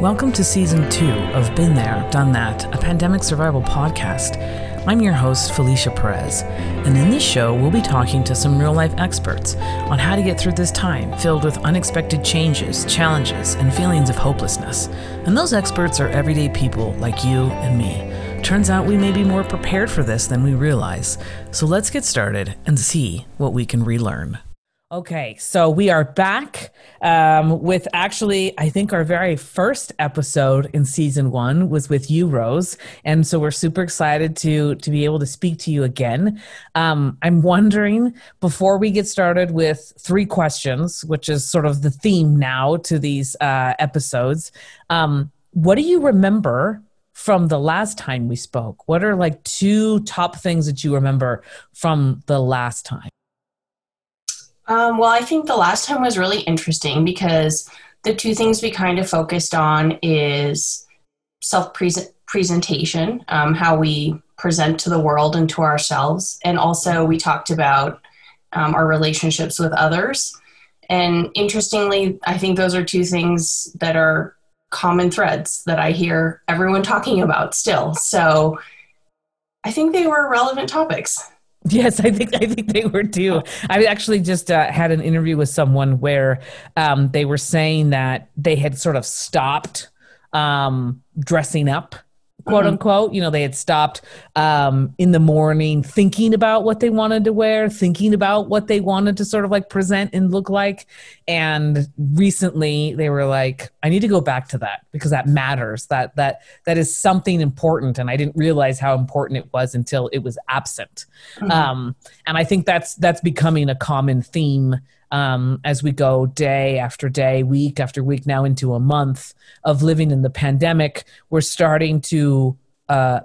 Welcome to season two of Been There, Done That, a pandemic survival podcast. I'm your host, Felicia Perez, and in this show, we'll be talking to some real life experts on how to get through this time filled with unexpected changes, challenges, and feelings of hopelessness. And those experts are everyday people like you and me. Turns out we may be more prepared for this than we realize. So let's get started and see what we can relearn. Okay, so we are back um, with actually, I think our very first episode in season one was with you, Rose, and so we're super excited to to be able to speak to you again. Um, I'm wondering before we get started with three questions, which is sort of the theme now to these uh, episodes. Um, what do you remember from the last time we spoke? What are like two top things that you remember from the last time? Um, well, I think the last time was really interesting because the two things we kind of focused on is self presentation, um, how we present to the world and to ourselves, and also we talked about um, our relationships with others. And interestingly, I think those are two things that are common threads that I hear everyone talking about still. So I think they were relevant topics. Yes, I think I think they were too. I actually just uh, had an interview with someone where um, they were saying that they had sort of stopped um, dressing up quote mm-hmm. unquote. You know, they had stopped um, in the morning thinking about what they wanted to wear, thinking about what they wanted to sort of like present and look like. And recently they were like, I need to go back to that because that matters. That that that is something important. And I didn't realize how important it was until it was absent. Mm-hmm. Um, and I think that's that's becoming a common theme um, as we go day after day, week after week, now into a month of living in the pandemic, we're starting to uh,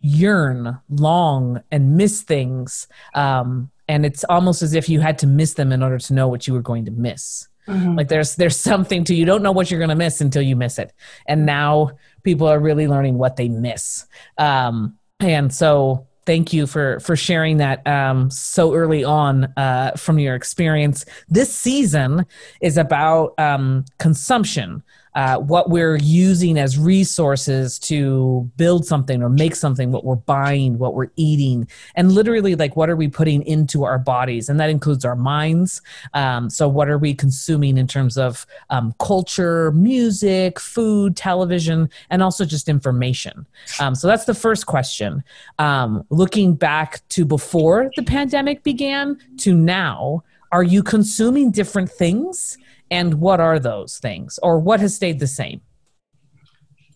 yearn, long, and miss things. Um, and it's almost as if you had to miss them in order to know what you were going to miss. Mm-hmm. Like there's there's something to you don't know what you're going to miss until you miss it, and now people are really learning what they miss. Um, and so thank you for for sharing that um, so early on uh, from your experience. This season is about um, consumption, uh, what we're using as resources to build something or make something, what we're buying, what we're eating, and literally like what are we putting into our bodies, and that includes our minds. Um, so, what are we consuming in terms of um, culture, music, food, television, and also just information? Um, so, that's the first question. Um, looking back to before the pandemic began to now, are you consuming different things? And what are those things, or what has stayed the same?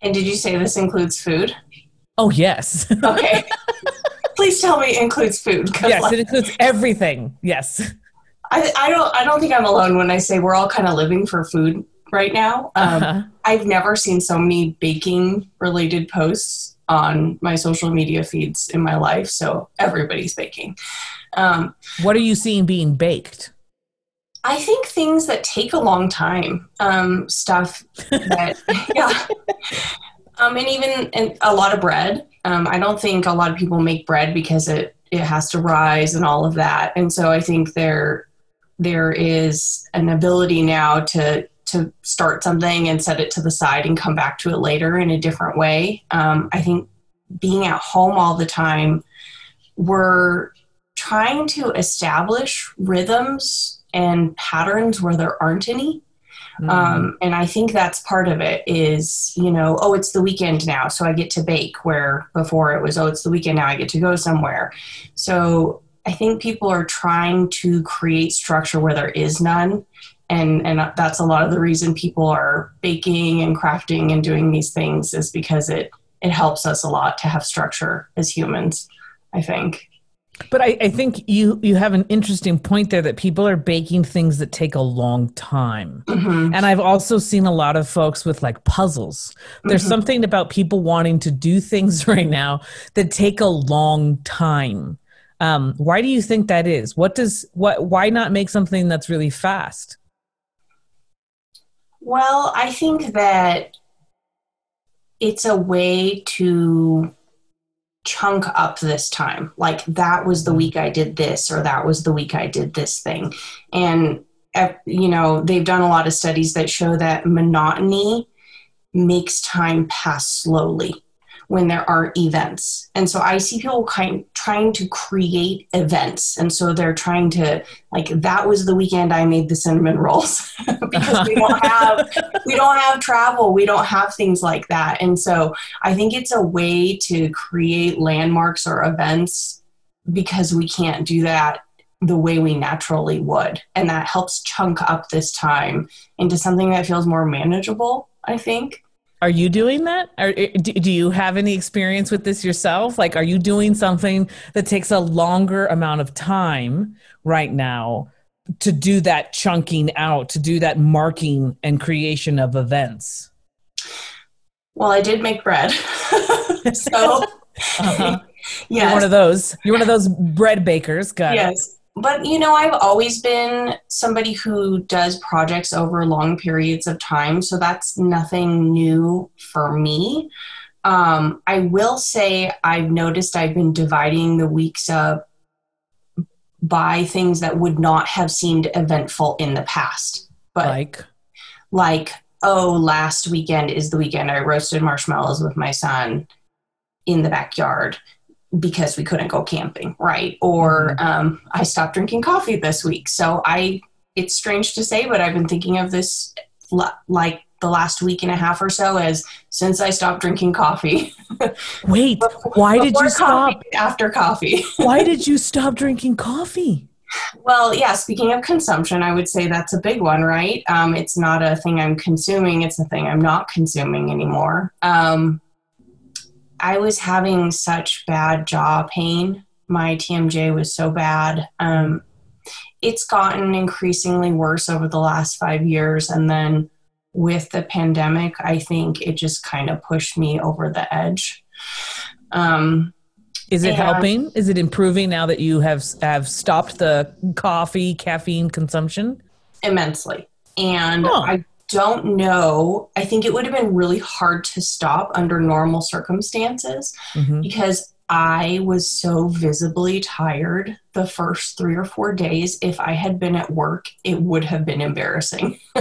And did you say this includes food? Oh, yes. okay. Please tell me it includes food. Yes, like, it includes everything. Yes. I, I don't. I don't think I'm alone when I say we're all kind of living for food right now. Um, uh-huh. I've never seen so many baking related posts on my social media feeds in my life. So everybody's baking. Um, what are you seeing being baked? I think things that take a long time, um, stuff that, yeah. Um, and even and a lot of bread. Um, I don't think a lot of people make bread because it, it has to rise and all of that. And so I think there, there is an ability now to, to start something and set it to the side and come back to it later in a different way. Um, I think being at home all the time, we're trying to establish rhythms and patterns where there aren't any. Mm-hmm. Um, and I think that's part of it is, you know, oh, it's the weekend now, so I get to bake, where before it was, oh, it's the weekend now, I get to go somewhere. So I think people are trying to create structure where there is none. And, and that's a lot of the reason people are baking and crafting and doing these things is because it, it helps us a lot to have structure as humans, I think. But I, I, think you you have an interesting point there that people are baking things that take a long time. Mm-hmm. And I've also seen a lot of folks with like puzzles. There's mm-hmm. something about people wanting to do things right now that take a long time. Um, why do you think that is? What does what why not make something that's really fast? Well, I think that it's a way to chunk up this time. Like that was the mm-hmm. week I did this, or that was the week I did this thing. And, you know, they've done a lot of studies that show that monotony makes time pass slowly when there aren't events. And so I see people kind trying to create events. And so they're trying to like that was the weekend I made the cinnamon rolls because we don't have we don't have travel, we don't have things like that. And so I think it's a way to create landmarks or events because we can't do that the way we naturally would. And that helps chunk up this time into something that feels more manageable, I think. Are you doing that? Are, eh, do you have any experience with this yourself? Like, are you doing something that takes a longer amount of time right now to do that chunking out, to do that marking and creation of events? Well, I did make bread. so, uh-huh. yes. You're one of those. You're one of those bread bakers. Got yes. It but you know i've always been somebody who does projects over long periods of time so that's nothing new for me. Um, i will say i've noticed i've been dividing the weeks up by things that would not have seemed eventful in the past but like? Like oh last weekend is the weekend i roasted marshmallows with my son in the backyard because we couldn't go camping, right? Or mm-hmm. um, I stopped drinking coffee this week. So I, it's strange to say, but I've been thinking of this like the last week and a half or so as since I stopped drinking coffee. Wait, why did you stop? After coffee. why did you stop drinking coffee? Well, yeah, speaking of consumption, I would say that's a big one, right? Um, it's not a thing I'm consuming, it's a thing I'm not consuming anymore. Um, I was having such bad jaw pain. My TMJ was so bad. Um, it's gotten increasingly worse over the last five years. And then with the pandemic, I think it just kind of pushed me over the edge. Um, is it helping? Is it improving now that you have have stopped the coffee caffeine consumption? Immensely. And huh. I don't know. I think it would have been really hard to stop under normal circumstances mm-hmm. because I was so visibly tired the first three or four days. If I had been at work, it would have been embarrassing.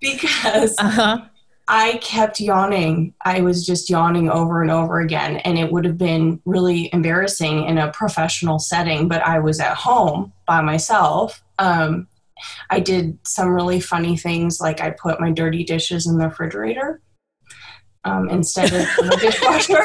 because uh-huh. I kept yawning. I was just yawning over and over again. And it would have been really embarrassing in a professional setting, but I was at home by myself. Um, I did some really funny things, like I put my dirty dishes in the refrigerator um, instead of the dishwasher.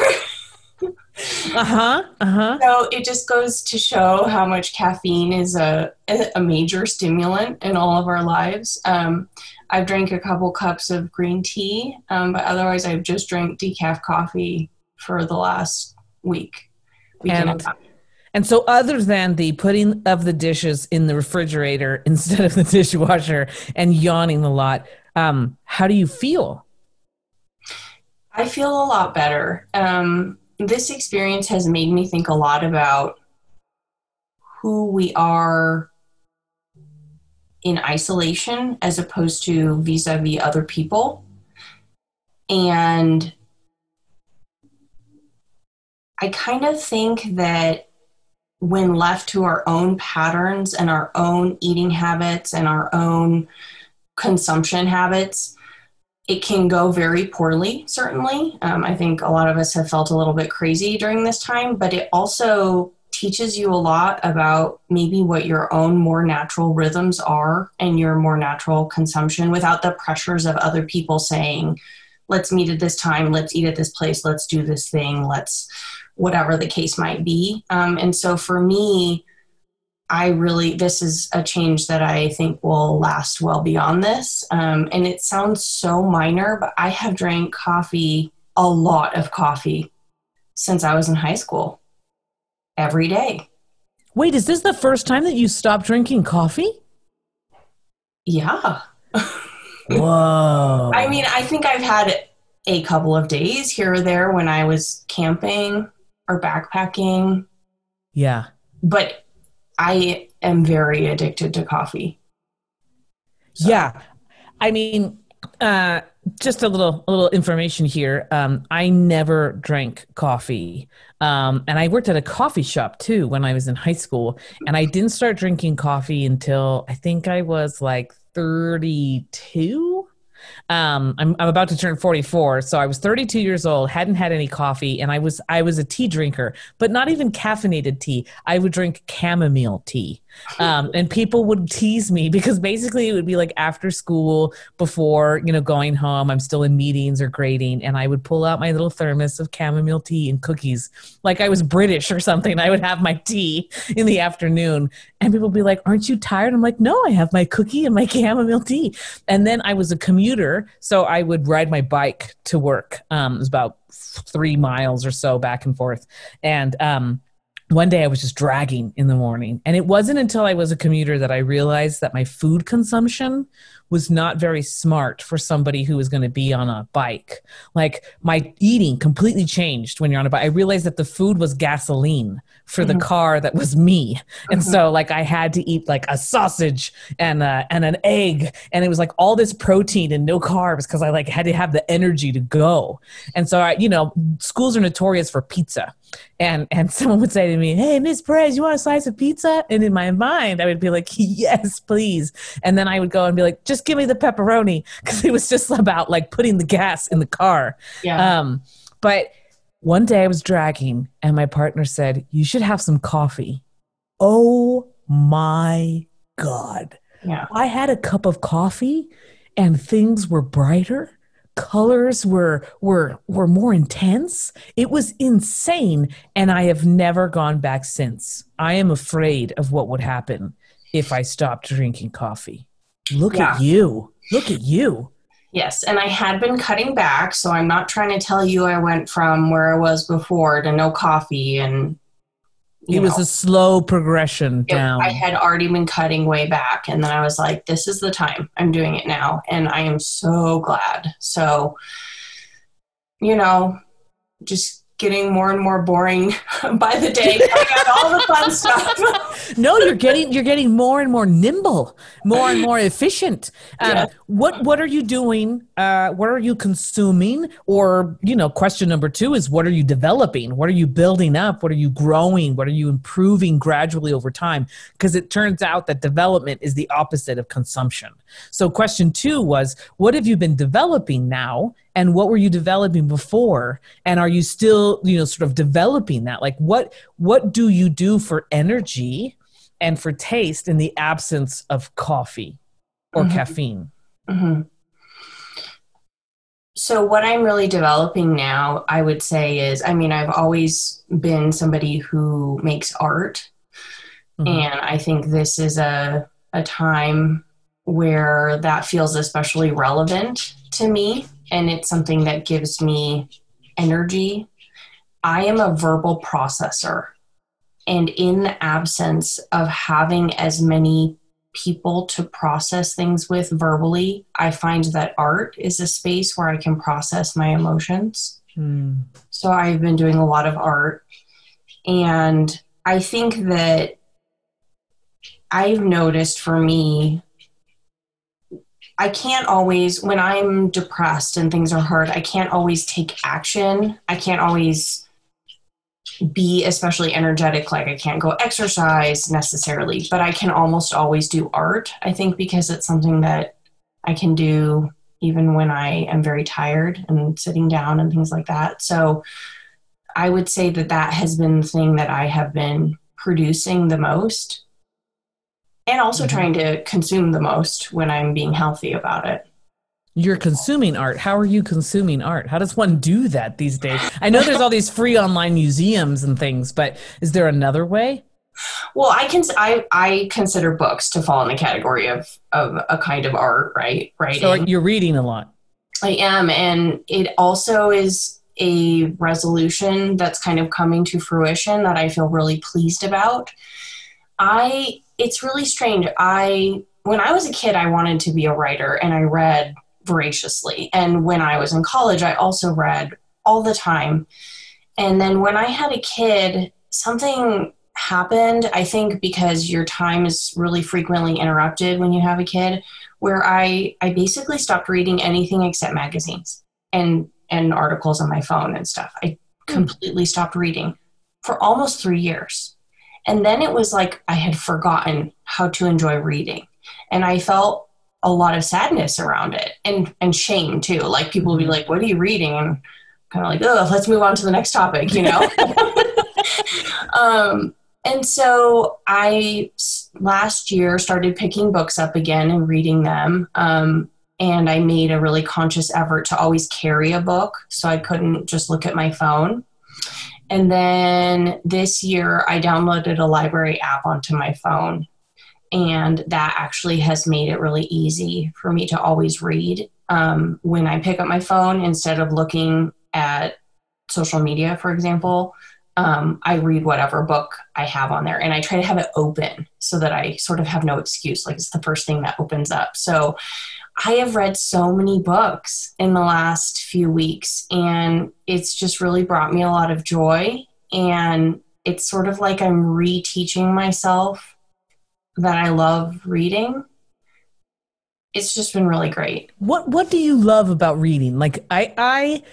uh huh. Uh huh. So it just goes to show how much caffeine is a a major stimulant in all of our lives. Um, I've drank a couple cups of green tea, um, but otherwise I've just drank decaf coffee for the last week. week and, and and so, other than the putting of the dishes in the refrigerator instead of the dishwasher and yawning a lot, um, how do you feel? I feel a lot better. Um, this experience has made me think a lot about who we are in isolation as opposed to vis a vis other people. And I kind of think that when left to our own patterns and our own eating habits and our own consumption habits, it can go very poorly, certainly. Um, I think a lot of us have felt a little bit crazy during this time, but it also teaches you a lot about maybe what your own more natural rhythms are and your more natural consumption without the pressures of other people saying, let's meet at this time, let's eat at this place, let's do this thing, let's whatever the case might be. Um, and so for me, I really, this is a change that I think will last well beyond this. Um, and it sounds so minor, but I have drank coffee, a lot of coffee, since I was in high school every day. Wait, is this the first time that you stopped drinking coffee? Yeah. Whoa. I mean, I think I've had a couple of days here or there when I was camping or backpacking. Yeah. But I am very addicted to coffee. So. Yeah. I mean, uh, just a little a little information here. Um, I never drank coffee, um, and I worked at a coffee shop too when I was in high school. And I didn't start drinking coffee until I think I was like thirty two. Um, I'm, I'm about to turn 44 so i was 32 years old hadn't had any coffee and i was i was a tea drinker but not even caffeinated tea. I would drink chamomile tea. Um, and people would tease me because basically it would be like after school before you know going home i'm still in meetings or grading and i would pull out my little thermos of chamomile tea and cookies like i was british or something i would have my tea in the afternoon and people would be like aren't you tired? I'm like no i have my cookie and my chamomile tea. And then i was a commuter so i would ride my bike to work um, it was about three miles or so back and forth and um, one day I was just dragging in the morning. And it wasn't until I was a commuter that I realized that my food consumption was not very smart for somebody who was going to be on a bike. Like my eating completely changed when you're on a bike. I realized that the food was gasoline for mm-hmm. the car that was me. Mm-hmm. And so like I had to eat like a sausage and uh, and an egg and it was like all this protein and no carbs because I like had to have the energy to go. And so I, you know, schools are notorious for pizza and and someone would say to me, "Hey, Miss Perez, you want a slice of pizza?" And in my mind, I would be like, "Yes, please." And then I would go and be like, "Just give me the pepperoni," because it was just about like putting the gas in the car. Yeah. Um, but one day I was dragging, and my partner said, "You should have some coffee." Oh my god! Yeah. I had a cup of coffee, and things were brighter colors were were were more intense. It was insane and i have never gone back since. I am afraid of what would happen if i stopped drinking coffee. Look yeah. at you. Look at you. Yes and i had been cutting back so i'm not trying to tell you i went from where i was before to no coffee and it was a slow progression down. I had already been cutting way back, and then I was like, "This is the time. I'm doing it now," and I am so glad. So, you know, just getting more and more boring by the day. I got all the fun stuff. no, you're getting you're getting more and more nimble, more and more efficient. Um, yeah. What what are you doing? Uh, what are you consuming? Or you know, question number two is what are you developing? What are you building up? What are you growing? What are you improving gradually over time? Because it turns out that development is the opposite of consumption. So question two was what have you been developing now? And what were you developing before and are you still you know sort of developing that like what what do you do for energy and for taste in the absence of coffee or mm-hmm. caffeine mm-hmm. so what i'm really developing now i would say is i mean i've always been somebody who makes art mm-hmm. and i think this is a a time where that feels especially relevant to me and it's something that gives me energy. I am a verbal processor. And in the absence of having as many people to process things with verbally, I find that art is a space where I can process my emotions. Mm. So I've been doing a lot of art. And I think that I've noticed for me I can't always, when I'm depressed and things are hard, I can't always take action. I can't always be especially energetic. Like I can't go exercise necessarily, but I can almost always do art. I think because it's something that I can do even when I am very tired and sitting down and things like that. So I would say that that has been the thing that I have been producing the most and also mm-hmm. trying to consume the most when I'm being healthy about it. You're consuming art. How are you consuming art? How does one do that these days? I know there's all these free online museums and things, but is there another way? Well, I can I I consider books to fall in the category of of a kind of art, right? Right. So you're reading a lot. I am, and it also is a resolution that's kind of coming to fruition that I feel really pleased about. I it's really strange. I when I was a kid, I wanted to be a writer, and I read voraciously. And when I was in college, I also read all the time. And then when I had a kid, something happened. I think because your time is really frequently interrupted when you have a kid, where I I basically stopped reading anything except magazines and and articles on my phone and stuff. I hmm. completely stopped reading for almost three years. And then it was like I had forgotten how to enjoy reading. And I felt a lot of sadness around it and and shame too. Like people would be like, "What are you reading?" and kind of like, "Oh, let's move on to the next topic," you know. um, and so I last year started picking books up again and reading them. Um, and I made a really conscious effort to always carry a book so I couldn't just look at my phone. And then this year, I downloaded a library app onto my phone. And that actually has made it really easy for me to always read. Um, when I pick up my phone, instead of looking at social media, for example, um, I read whatever book I have on there and I try to have it open so that I sort of have no excuse. Like it's the first thing that opens up. So I have read so many books in the last few weeks and it's just really brought me a lot of joy. And it's sort of like I'm reteaching myself that I love reading. It's just been really great. What what do you love about reading? Like I I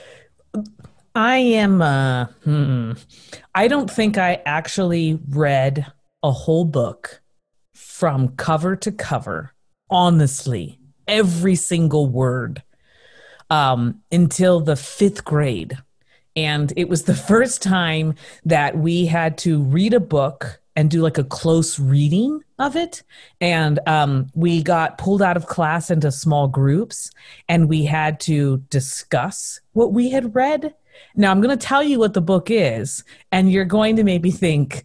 I am, uh, hmm, I don't think I actually read a whole book from cover to cover, honestly, every single word, um, until the fifth grade. And it was the first time that we had to read a book and do like a close reading of it. And um, we got pulled out of class into small groups and we had to discuss what we had read now, I'm going to tell you what the book is, and you're going to maybe think,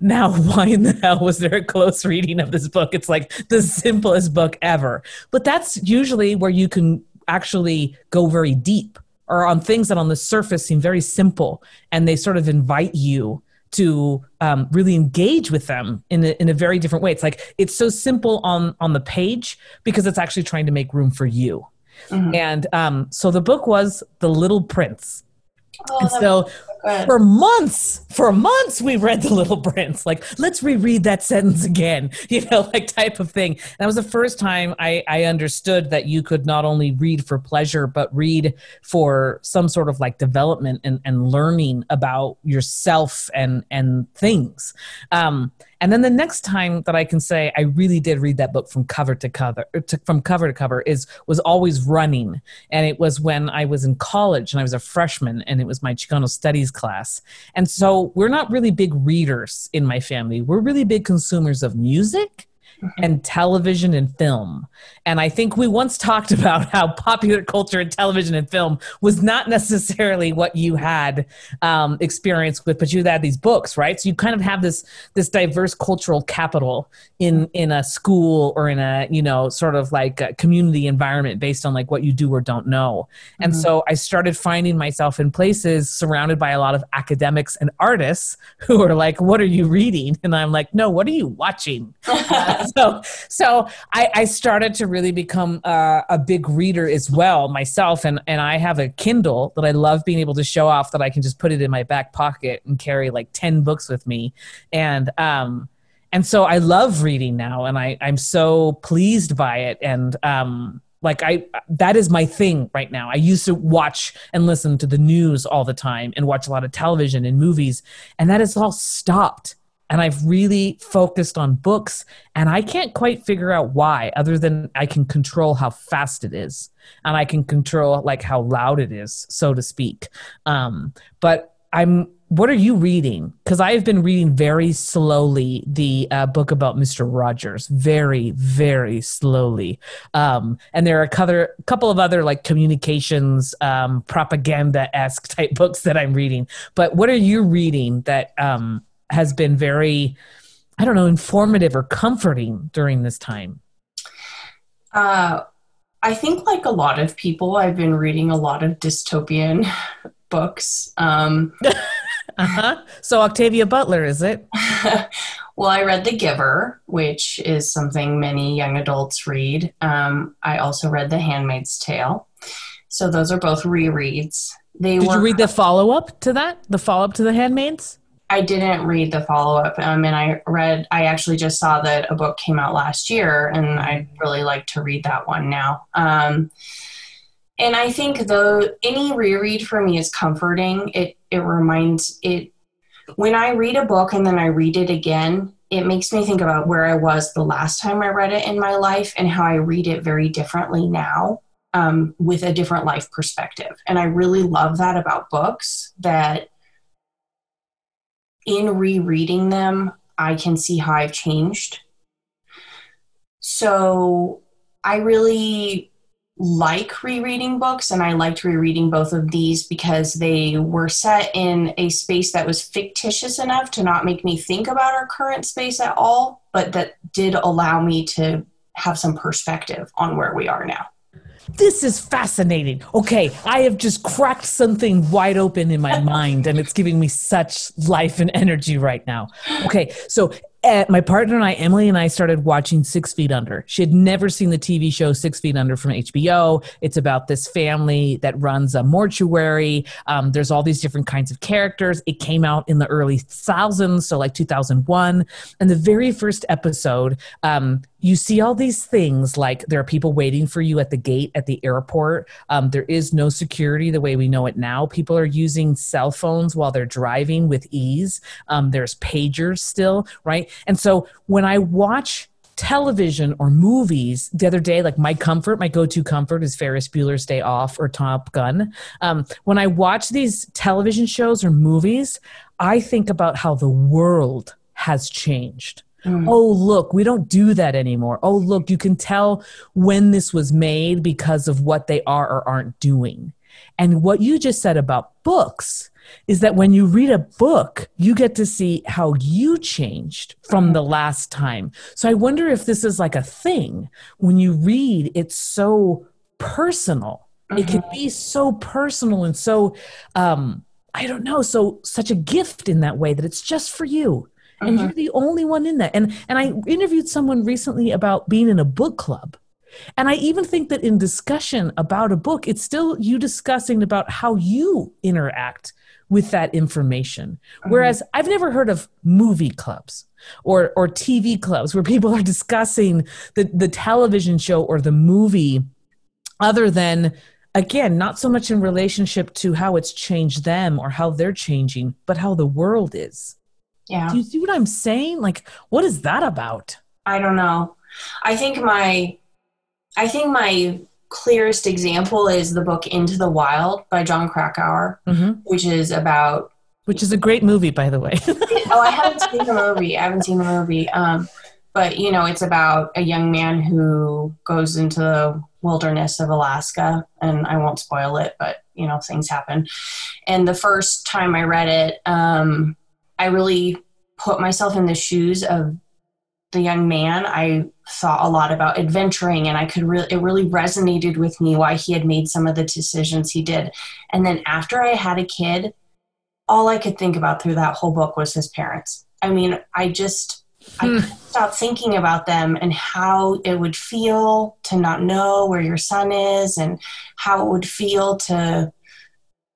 now, why in the hell was there a close reading of this book? It's like the simplest book ever. But that's usually where you can actually go very deep or on things that on the surface seem very simple and they sort of invite you to um, really engage with them in a, in a very different way. It's like it's so simple on on the page because it's actually trying to make room for you. Mm-hmm. And um, so the book was The Little Prince Oh, and so for months, for months, we read The Little Prince. Like, let's reread that sentence again, you know, like type of thing. And that was the first time I, I understood that you could not only read for pleasure, but read for some sort of like development and, and learning about yourself and and things. Um, and then the next time that I can say I really did read that book from cover to cover, er, to, from cover to cover, is was always running, and it was when I was in college and I was a freshman, and it was my Chicano studies class. And so we're not really big readers in my family. We're really big consumers of music. And television and film. And I think we once talked about how popular culture and television and film was not necessarily what you had um, experience with, but you had these books, right? So you kind of have this this diverse cultural capital in in a school or in a you know sort of like a community environment based on like what you do or don't know. And mm-hmm. so I started finding myself in places surrounded by a lot of academics and artists who are like, "What are you reading?" And I'm like, "No, what are you watching?" so so I, I started to really become uh, a big reader as well myself, and and I have a Kindle that I love being able to show off that I can just put it in my back pocket and carry like ten books with me, and um and so I love reading now, and I I'm so pleased by it, and um like i that is my thing right now. I used to watch and listen to the news all the time and watch a lot of television and movies. And that has all stopped and I've really focused on books and I can't quite figure out why other than I can control how fast it is and I can control like how loud it is so to speak. Um, but I'm what are you reading? Because I've been reading very slowly the uh, book about Mr. Rogers very very slowly. Um, and there are a couple, couple of other like communications um, propaganda-esque type books that I'm reading. But what are you reading that um, has been very, I don't know, informative or comforting during this time? Uh, I think, like a lot of people, I've been reading a lot of dystopian books. Um, uh-huh. So, Octavia Butler, is it? well, I read The Giver, which is something many young adults read. Um, I also read The Handmaid's Tale. So, those are both rereads. They Did were, you read the follow up to that? The follow up to The Handmaids? I didn't read the follow up, um, and I read. I actually just saw that a book came out last year, and I'd really like to read that one now. Um, and I think though any reread for me is comforting. It it reminds it when I read a book and then I read it again. it makes me think about where I was the last time I read it in my life and how I read it very differently now um, with a different life perspective. And I really love that about books that in rereading them, I can see how I've changed. So I really like rereading books and I liked rereading both of these because they were set in a space that was fictitious enough to not make me think about our current space at all, but that did allow me to have some perspective on where we are now. This is fascinating. Okay, I have just cracked something wide open in my mind and it's giving me such life and energy right now. Okay, so uh, my partner and I, Emily and I, started watching Six Feet Under. She had never seen the TV show Six Feet Under from HBO. It's about this family that runs a mortuary. Um, there's all these different kinds of characters. It came out in the early thousands, so like 2001. And the very first episode, um, you see all these things like there are people waiting for you at the gate at the airport. Um, there is no security the way we know it now. People are using cell phones while they're driving with ease. Um, there's pagers still, right? And so when I watch television or movies the other day like my comfort my go-to comfort is ferris bueller's day off or top gun um, when i watch these television shows or movies i think about how the world has changed Mm. Oh, look, we don't do that anymore. Oh, look, you can tell when this was made because of what they are or aren't doing. And what you just said about books is that when you read a book, you get to see how you changed from the last time. So I wonder if this is like a thing. When you read, it's so personal. Mm-hmm. It can mm-hmm. be so personal and so, um, I don't know, so such a gift in that way that it's just for you and you're uh-huh. the only one in that and and i interviewed someone recently about being in a book club and i even think that in discussion about a book it's still you discussing about how you interact with that information uh-huh. whereas i've never heard of movie clubs or or tv clubs where people are discussing the the television show or the movie other than again not so much in relationship to how it's changed them or how they're changing but how the world is yeah. Do you see what I'm saying? Like, what is that about? I don't know. I think my, I think my clearest example is the book Into the Wild by Jon Krakauer, mm-hmm. which is about. Which is a great movie, by the way. oh, I haven't seen the movie. I haven't seen the movie. Um, but you know, it's about a young man who goes into the wilderness of Alaska, and I won't spoil it, but you know, things happen. And the first time I read it, um, I really put myself in the shoes of the young man. I thought a lot about adventuring and I could really, it really resonated with me why he had made some of the decisions he did. And then after I had a kid, all I could think about through that whole book was his parents. I mean, I just, hmm. I stopped thinking about them and how it would feel to not know where your son is and how it would feel to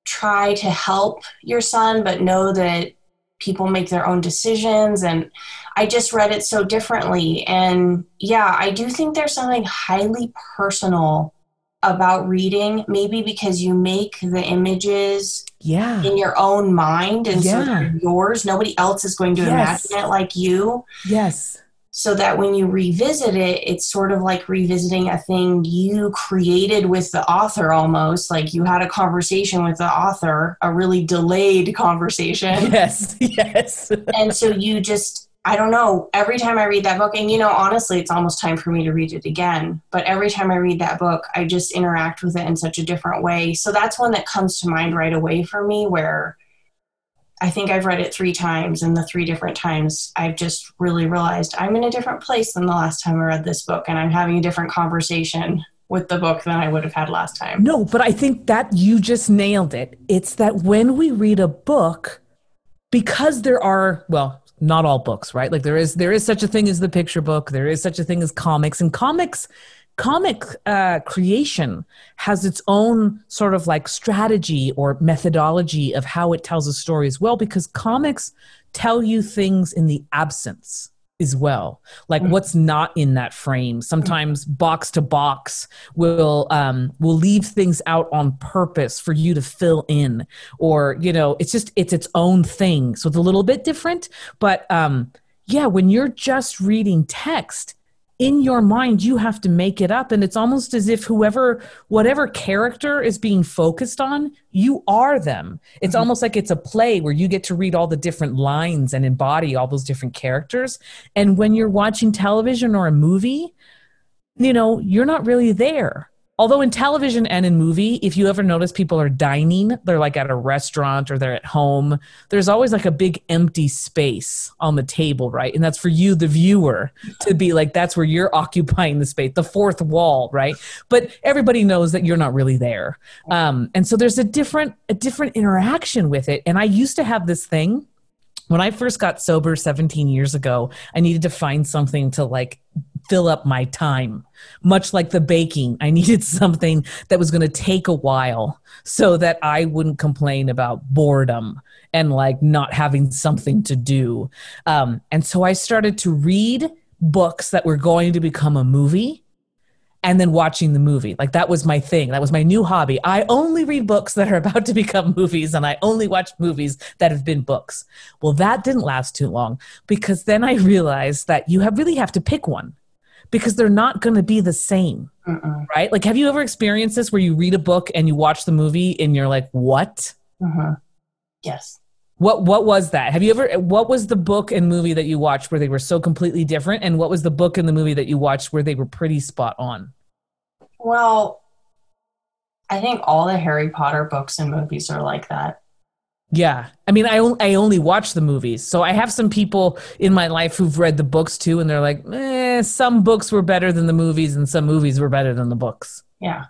try to help your son, but know that people make their own decisions and i just read it so differently. And yeah i do think there's something highly personal about reading maybe because you make the images yeah. in your own mind and yeah. so they're yours. Nobody else is going to yes. imagine it like you. Yes so that when you revisit it, it's sort of like revisiting a thing you created with the author almost. Like you had a conversation with the author, a really delayed conversation. Yes, yes. and so you just, I don't know, every time I read that book, and you know, honestly, it's almost time for me to read it again. But every time I read that book, I just interact with it in such a different way. So that's one that comes to mind right away for me where I think I've read it three times, and the three different times I've just really realized I'm in a different place than the last time I read this book, and I'm having a different conversation with the book than I would have had last time. No, but I think that you just nailed it. It's that when we read a book, because there are, well, not all books, right? Like there is there is such a thing as the picture book, there is such a thing as comics, and comics comic uh, creation has its own sort of like strategy or methodology of how it tells a story as well because comics tell you things in the absence as well. Like mm-hmm. what's not in that frame. Sometimes box to box will um will leave things out on purpose for you to fill in or you know it's just it's its own thing. So it's a little bit different but um yeah, when you're just reading text, in your mind you have to make it up. And it's almost as if whoever whatever character is being focused on you are them. It's mm-hmm. almost like it's a play where you get to read all the different lines and embody all those different characters. And when you're watching television or a movie you know you're not really there although in television and in movie if you ever notice people are dining they're like at a restaurant or they're at home there's always like a big empty space on the table right? And that's for you the viewer to be like that's where you're occupying the space the fourth wall right? But everybody knows that you're not really there. Um, and so there's a different a different interaction with it. And i used to have this thing. When I first got sober 17 years ago, I needed to find something to like fill up my time. Much like the baking, I needed something that was going to take a while so that I wouldn't complain about boredom and like not having something to do. Um, and so I started to read books that were going to become a movie and then watching the movie. Like that was my thing. That was my new hobby. I only read books that are about to become movies and I only watch movies that have been books. Well, that didn't last too long because then I realized that you have really have to pick one because they're not going to be the same. Uh-uh. Right? Like have you ever experienced this where you read a book and you watch the movie and you're like, "What?" Uh-huh. Yes. What what was that? Have you ever what was the book and movie that you watched where they were so completely different and what was the book and the movie that you watched where they were pretty spot on? Well, I think all the Harry Potter books and movies are like that. Yeah. I mean, I, I only watch the movies. So I have some people in my life who've read the books too, and they're like, eh, some books were better than the movies, and some movies were better than the books. Yeah.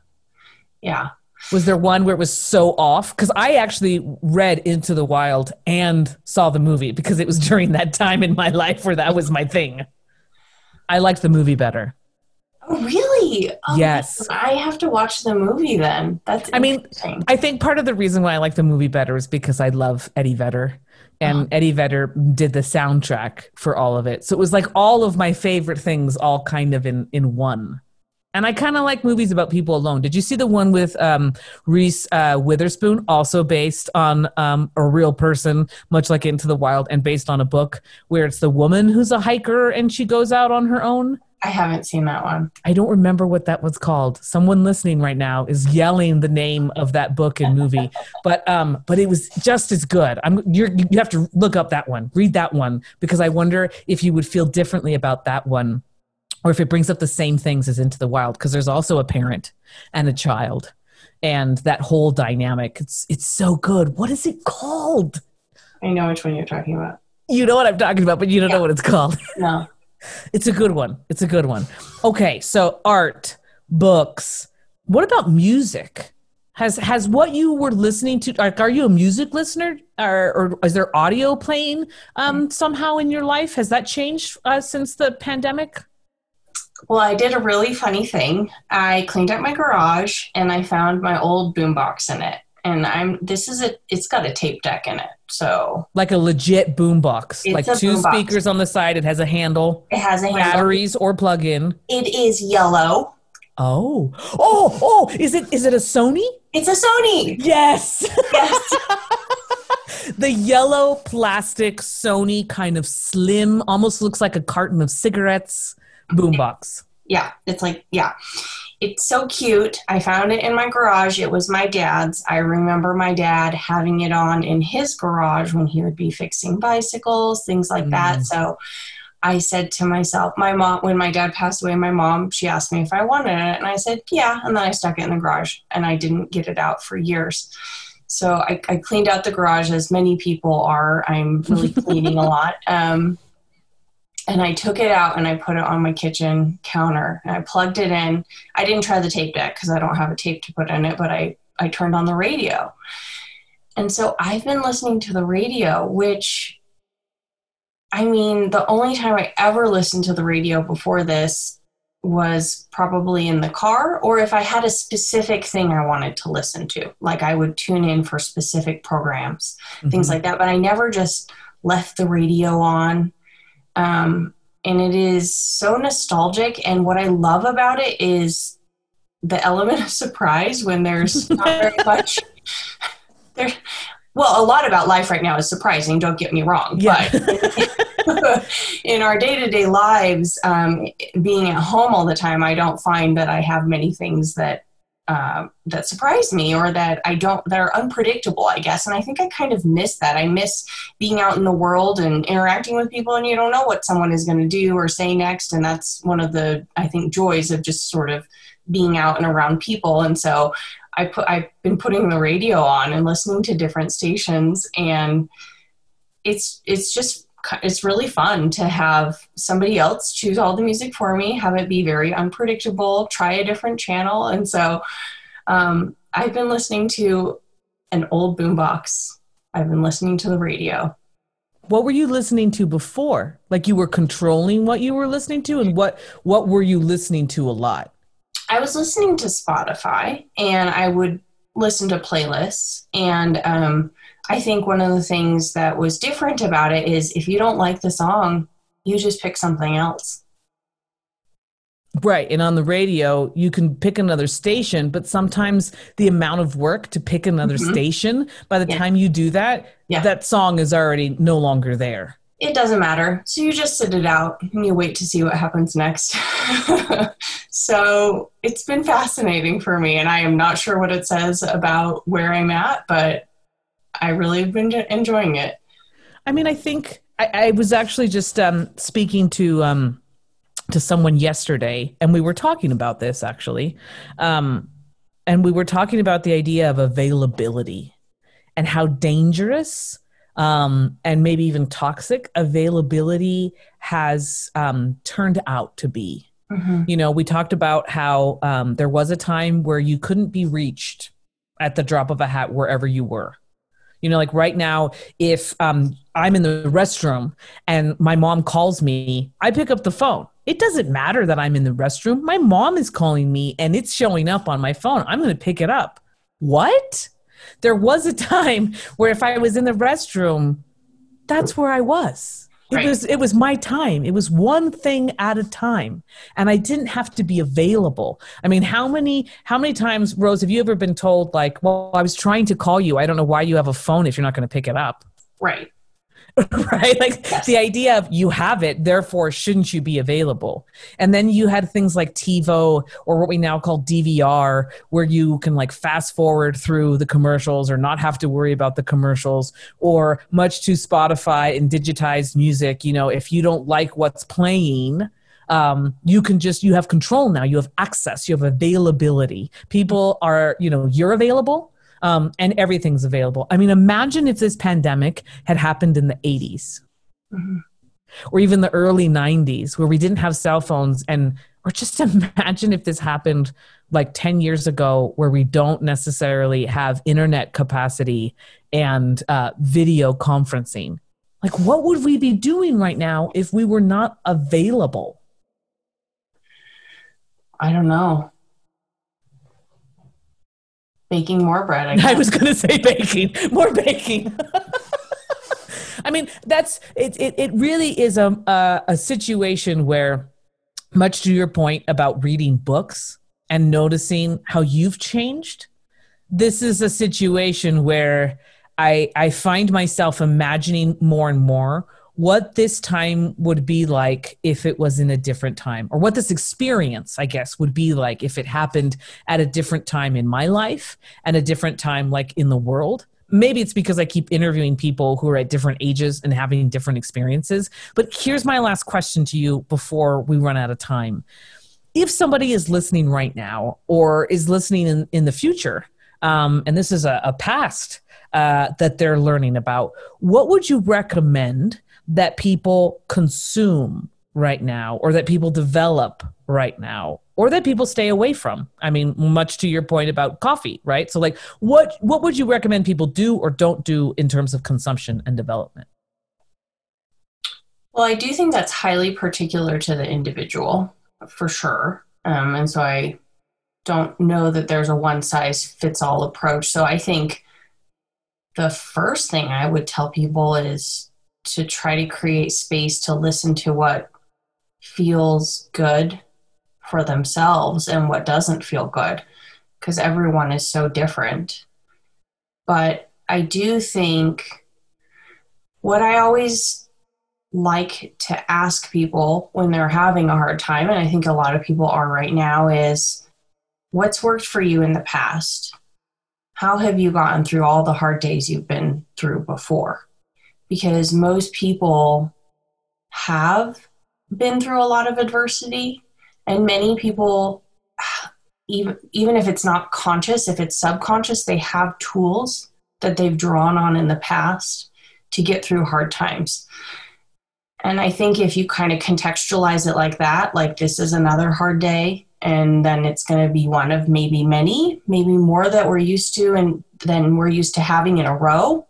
Yeah. Was there one where it was so off? Because I actually read Into the Wild and saw the movie because it was during that time in my life where that was my thing. I liked the movie better. Oh, really? Oh, yes. I have to watch the movie then. That's I mean, I think part of the reason why I like the movie better is because I love Eddie Vedder. And uh-huh. Eddie Vedder did the soundtrack for all of it. So it was like all of my favorite things all kind of in in one. And I kind of like movies about people alone. Did you see the one with um, Reese uh, Witherspoon, also based on um, a real person, much like Into the Wild, and based on a book where it's the woman who's a hiker and she goes out on her own? I haven't seen that one. I don't remember what that was called. Someone listening right now is yelling the name of that book and movie, but um, but it was just as good. I'm you're you have to look up that one, read that one because I wonder if you would feel differently about that one or if it brings up the same things as Into the Wild, because there's also a parent and a child, and that whole dynamic. It's it's so good. What is it called? I know which one you're talking about. You know what I'm talking about, but you don't yeah. know what it's called. No. it's a good one. It's a good one. Okay, so art, books. What about music? Has has what you were listening to? Like, are you a music listener, or, or is there audio playing um, somehow in your life? Has that changed uh, since the pandemic? Well, I did a really funny thing. I cleaned out my garage and I found my old boombox in it. And I'm this is a it's got a tape deck in it. So like a legit boombox, like two speakers on the side. It has a handle. It has a handle. batteries or plug in. It is yellow. Oh, oh, oh! Is it is it a Sony? It's a Sony. Yes. Yes. the yellow plastic Sony kind of slim, almost looks like a carton of cigarettes boombox. Yeah, it's like yeah. It's so cute. I found it in my garage. It was my dad's. I remember my dad having it on in his garage when he would be fixing bicycles, things like mm. that. So I said to myself, my mom, when my dad passed away, my mom, she asked me if I wanted it. And I said, yeah. And then I stuck it in the garage and I didn't get it out for years. So I, I cleaned out the garage as many people are. I'm really cleaning a lot. Um, and I took it out and I put it on my kitchen counter and I plugged it in. I didn't try the tape deck because I don't have a tape to put in it, but I, I turned on the radio. And so I've been listening to the radio, which I mean, the only time I ever listened to the radio before this was probably in the car or if I had a specific thing I wanted to listen to. Like I would tune in for specific programs, mm-hmm. things like that. But I never just left the radio on um, and it is so nostalgic. And what I love about it is the element of surprise when there's not very much. There, well, a lot about life right now is surprising. Don't get me wrong, yeah. but in our day-to-day lives um, being at home all the time i don't find that i have many things that uh, that surprise me or that i don't that are unpredictable i guess. And i think i kind of miss that. I miss being out in the world and interacting with people and you don't know what someone is going to do or say next. And that's one of the i think joys of just sort of being out and around people. And so i put i've been putting the radio on and listening to different stations and it's it's just it's really fun to have somebody else choose all the music for me, have it be very unpredictable, try a different channel. And so um, I've been listening to an old boombox. I've been listening to the radio. What were you listening to before? Like you were controlling what you were listening to, and what what were you listening to a lot? I was listening to Spotify, and I would listen to playlists, and um, I think one of the things that was different about it is if you don't like the song, you just pick something else. Right. And on the radio, you can pick another station, but sometimes the amount of work to pick another mm-hmm. station, by the yeah. time you do that, yeah. that song is already no longer there. It doesn't matter. So you just sit it out and you wait to see what happens next. so it's been fascinating for me, and I am not sure what it says about where I'm at, but I really have been enjoying it. I mean, I think I, I was actually just um, speaking to um, to someone yesterday, and we were talking about this actually, um, and we were talking about the idea of availability and how dangerous um, and maybe even toxic availability has um, turned out to be. Mm-hmm. You know, we talked about how um, there was a time where you couldn't be reached at the drop of a hat wherever you were. You know, like right now, if um, I'm in the restroom and my mom calls me, I pick up the phone. It doesn't matter that I'm in the restroom. My mom is calling me and it's showing up on my phone. I'm going to pick it up. What? There was a time where if I was in the restroom, that's where I was. It right. was it was my time. It was one thing at a time, and I didn't have to be available. I mean, how many how many times, Rose, have you ever been told like, "Well, I was trying to call you. I don't know why you have a phone if you're not going to pick it up." Right. right? Like yes. the idea of you have it, therefore shouldn't you be available? And then you had things like TiVo or what we now call DVR, where you can like fast forward through the commercials or not have to worry about the commercials, or much to Spotify and digitized music. You know, if you don't like what's playing, um, you can just you have control now you have access you have availability people are you know you're available um, and everything's available. I mean, imagine if this pandemic had happened in the 80s mm-hmm. or even the early 90s where we didn't have cell phones and or just imagine if this happened like 10 years ago where we don't necessarily have internet capacity and uh, video conferencing like what would we be doing right now if we were not available i don't know baking more bread. I, I was going to say baking, more baking. I mean, that's it. It, it really is a, a a situation where, much to your point about reading books and noticing how you've changed, this is a situation where I I find myself imagining more and more what this time would be like if it was in a different time, or what this experience, I guess, would be like if it happened at a different time in my life and a different time, like in the world. Maybe it's because I keep interviewing people who are at different ages and having different experiences. But here's my last question to you before we run out of time. If somebody is listening right now or is listening in, in the future, um, and this is a, a past uh, that they're learning about, what would you recommend that people consume right now or that people develop right now or that people stay away from. I mean much to your point about coffee right? So like what what would you recommend people do or don't do in terms of consumption and development? Well i do think that's highly particular to the individual for sure. Um, and so i don't know that there's a one size fits all approach. So i think the first thing i would tell people is to try to create space to listen to what feels good for themselves and what doesn't feel good because everyone is so different. But I do think what I always like to ask people when they're having a hard time, and I think a lot of people are right now, is what's worked for you in the past? How have you gotten through all the hard days you've been through before? Because most people have been through a lot of adversity, and many people, even, even if it's not conscious, if it's subconscious, they have tools that they've drawn on in the past to get through hard times. And I think if you kind of contextualize it like that, like this is another hard day, and then it's going to be one of maybe many, maybe more that we're used to and then we're used to having in a row.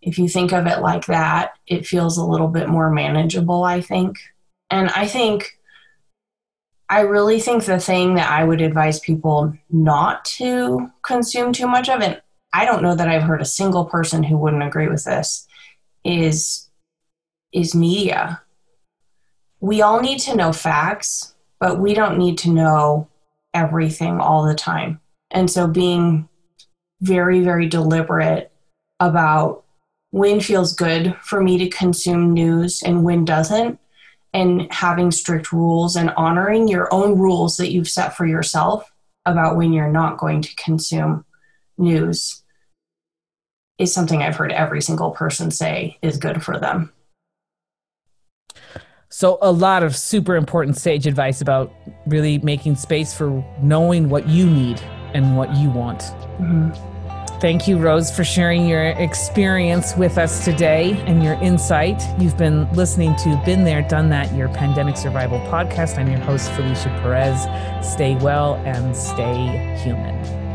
If you think of it like that, it feels a little bit more manageable, I think. And I think, I really think the thing that I would advise people not to consume too much of, and I don't know that I've heard a single person who wouldn't agree with this, is is media. We all need to know facts, but we don't need to know everything all the time. And so being very, very deliberate about when feels good for me to consume news and when doesn't, and having strict rules and honoring your own rules that you've set for yourself about when you're not going to consume news is something I've heard every single person say is good for them. So, a lot of super important sage advice about really making space for knowing what you need and what you want. Mm-hmm. Thank you, Rose, for sharing your experience with us today and your insight. You've been listening to Been There, Done That, your pandemic survival podcast. I'm your host, Felicia Perez. Stay well and stay human.